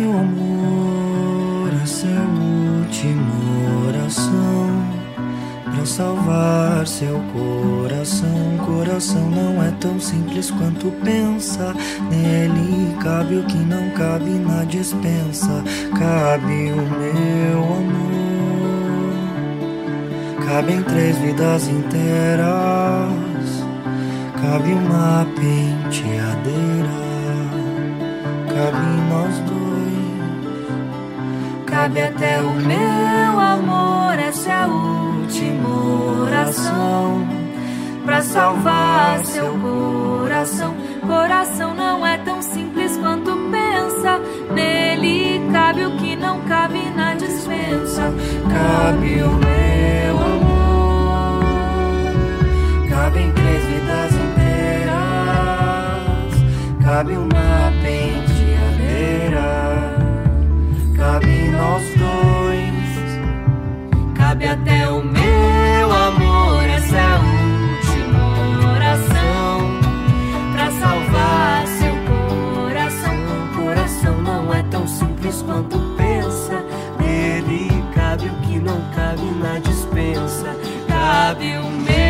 Meu amor, essa é a última oração para salvar seu coração. Coração não é tão simples quanto pensa. Nele cabe o que não cabe na dispensa. Cabe o meu amor. Cabem três vidas inteiras. Cabe uma penteadeira. Cabe nós dois. Cabe até o meu amor. Essa é a última oração para salvar seu coração. Coração não é tão simples quanto pensa. Nele cabe o que não cabe na dispensa. Cabe o meu amor. Cabem três vidas inteiras. Cabe uma dois. Cabe até o meu amor. Essa é a última oração para salvar seu coração. Coração não é tão simples quanto pensa. Nele cabe o que não cabe na dispensa. Cabe o meu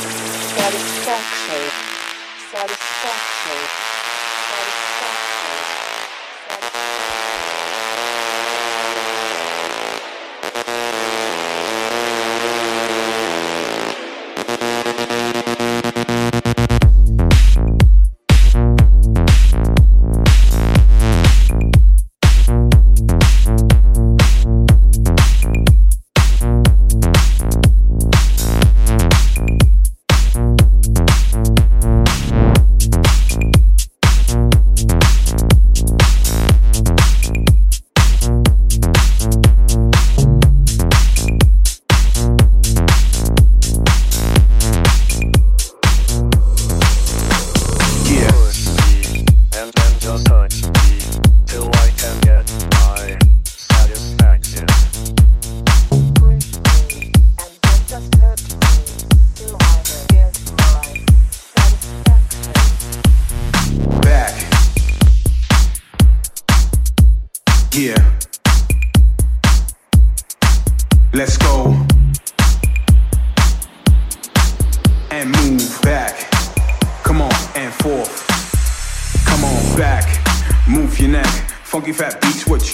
Satisfaction. Satisfaction.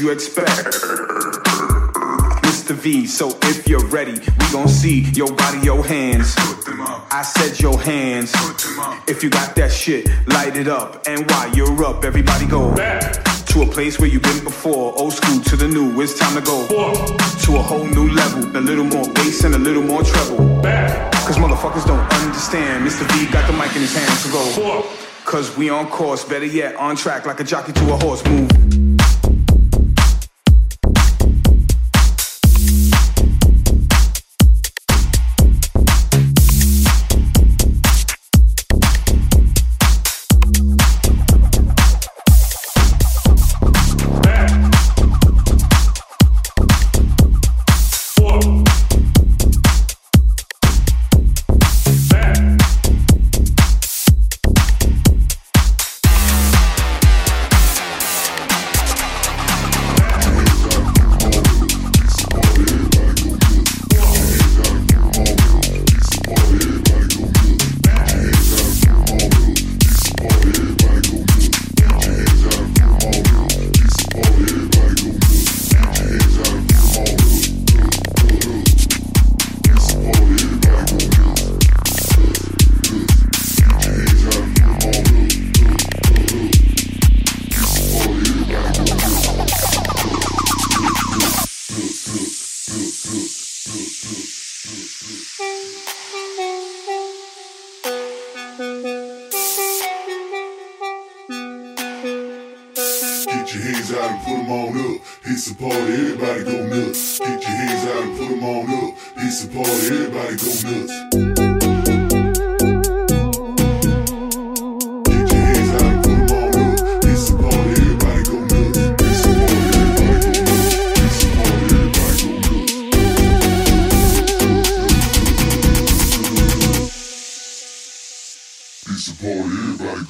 You expect? Mr. V, so if you're ready, we gon' see your body, your hands. I said your hands. If you got that shit, light it up. And while you're up, everybody go back to a place where you've been before. Old school to the new, it's time to go to a whole new level. A little more bass and a little more treble. Cause motherfuckers don't understand. Mr. V got the mic in his hand, so go. Cause we on course, better yet, on track like a jockey to a horse. Move.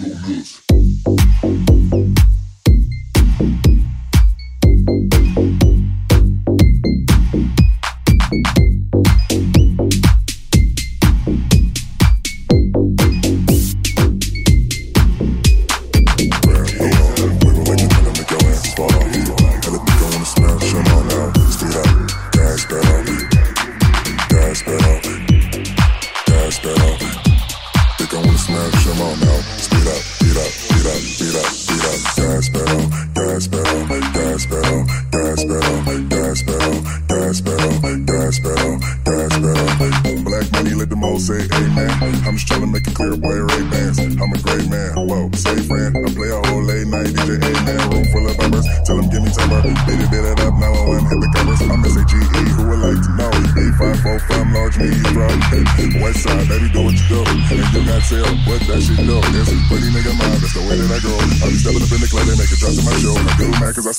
Go nuts.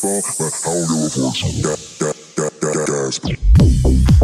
strong, but I don't give a fuck. So That? gas, gas.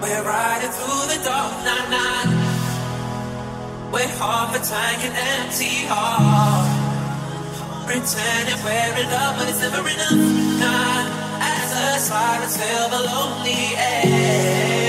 We're riding through the dark night, night. We're half a tank and empty heart. Pretending we're in love, but it's never enough. Not as a silence fill the lonely air.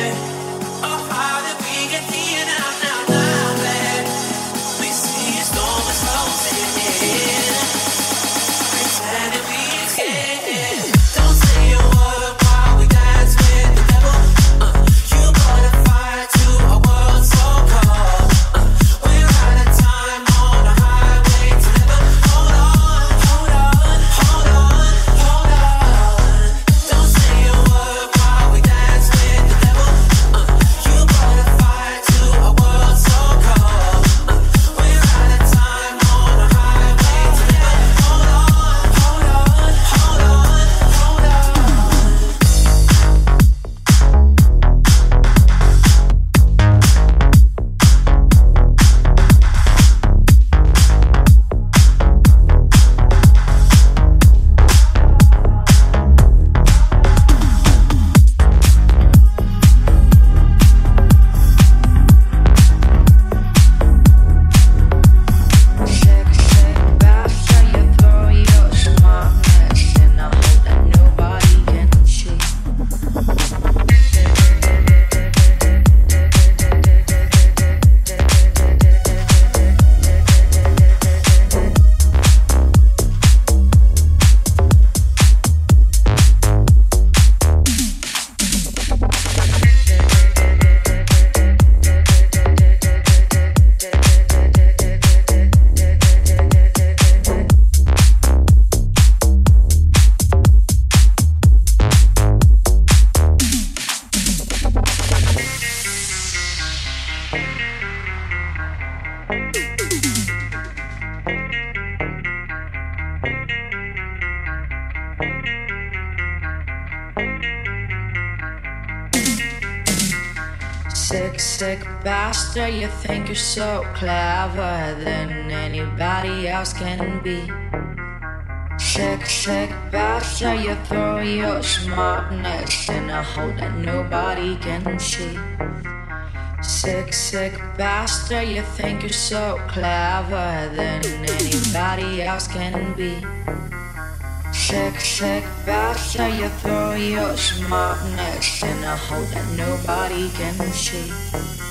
so clever than anybody else can be. Sick, sick bastard, you throw your smartness in a hole that nobody can see. Sick, sick bastard, you think you're so clever than anybody else can be. Sick, sick bastard, you throw your smartness in a hole that nobody can see.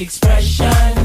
Expression.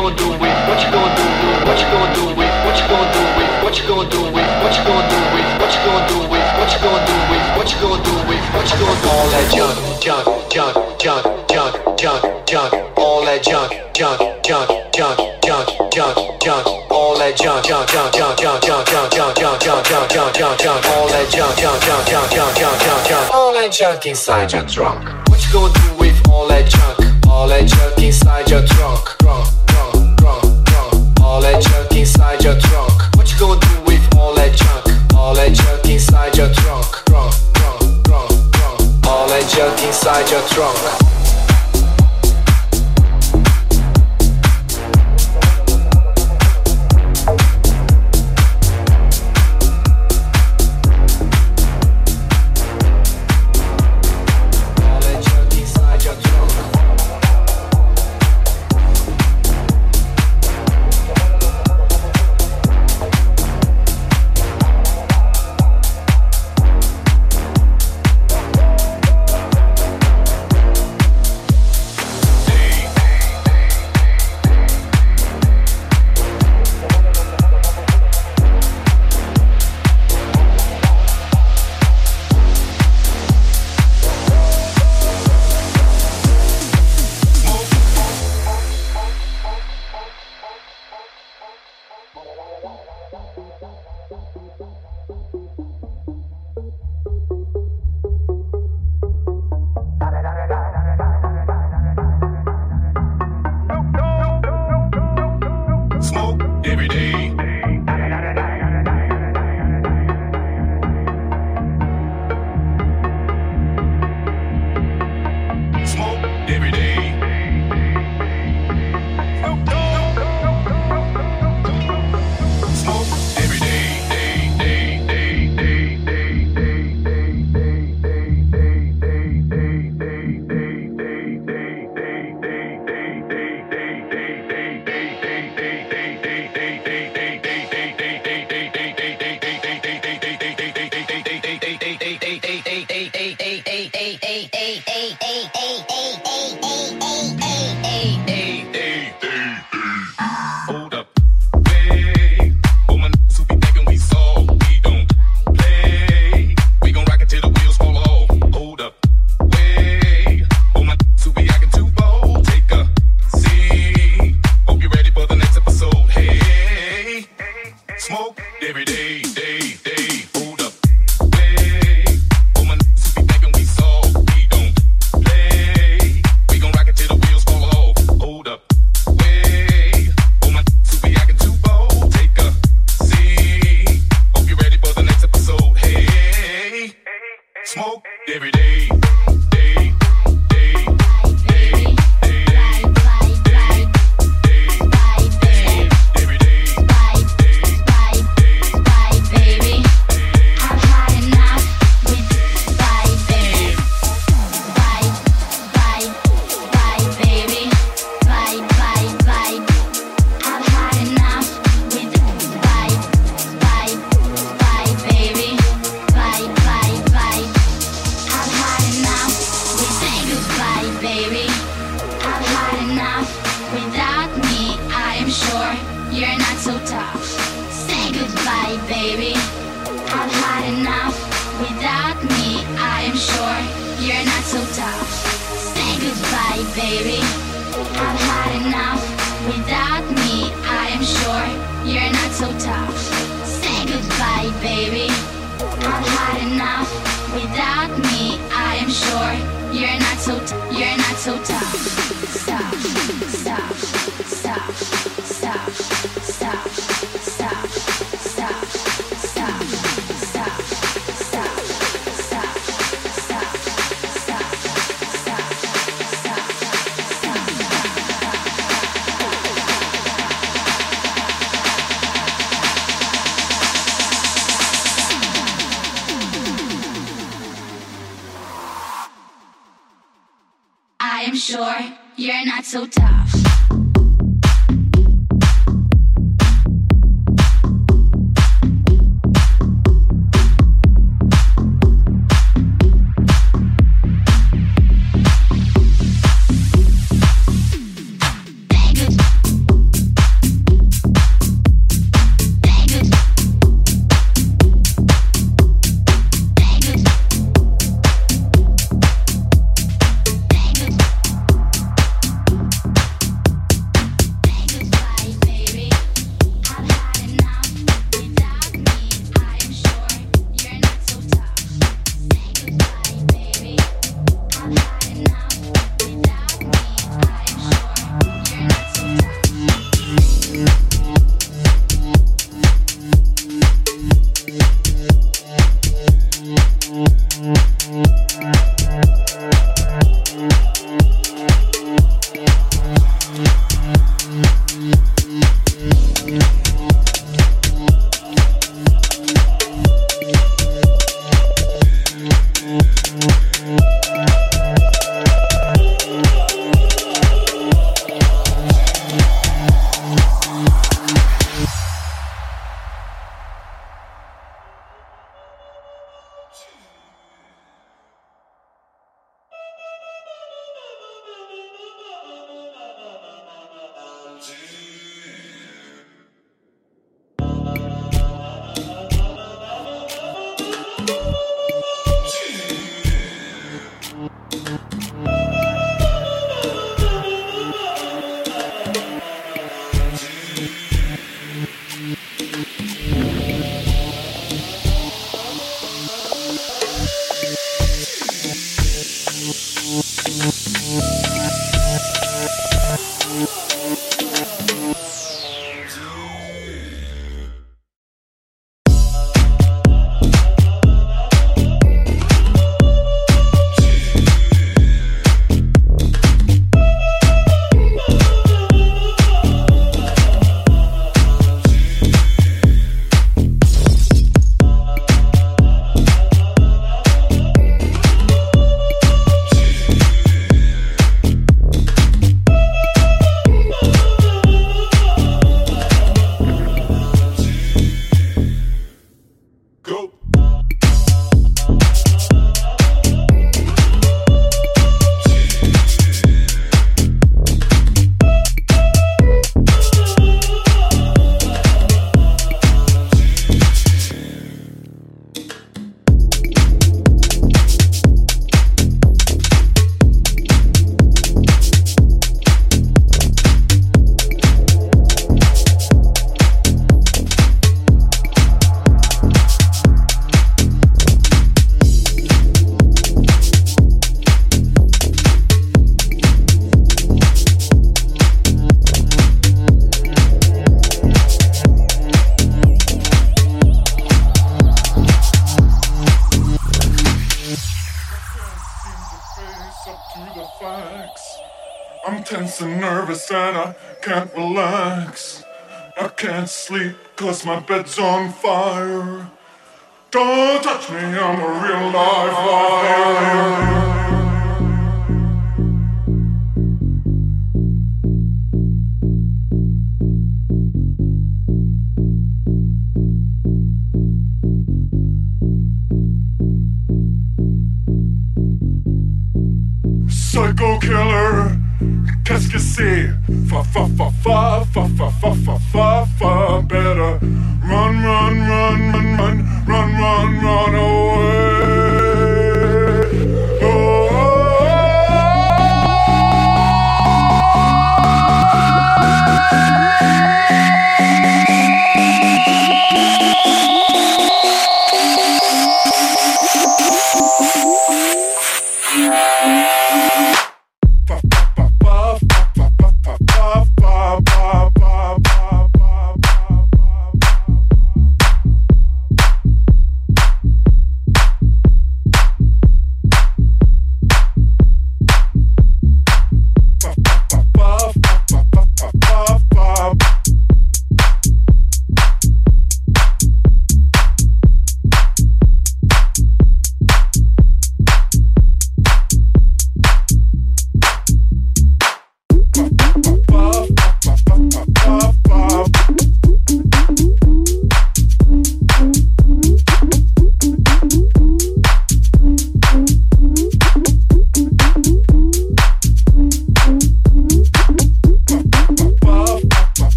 Gonna do with? What you gonna do with? What you gonna do with? What you gonna do with? What you gonna do with? What you gonna do with? What you gonna do with? What you gonna do with? What you gonna do with? What you gonna do? All that junk, junk, junk, junk, junk, junk, junk. All that junk, junk, junk, junk, junk, junk, junk. All that junk, junk, junk, junk, junk, junk, junk, junk, junk, junk, junk, junk, junk, junk. All that junk, junk, junk, junk, junk, junk, junk, junk. All that junk inside your trunk. What you gonna do with all that junk? All that junk inside your trunk. Your trunk. What you gonna do with all that junk? All that junk inside your trunk. Trunk, trunk, trunk, trunk. All that junk inside your trunk. Sure you're not so tough. I'm tense and nervous and I can't relax. I can't sleep cause my bed's on fire. Don't touch me, I'm a real live fire. Killer, qu'est-ce que c'est? Fa fa fa fa fa fa fa fa fa fa. Better run, run, run, run, run, run, run, run away.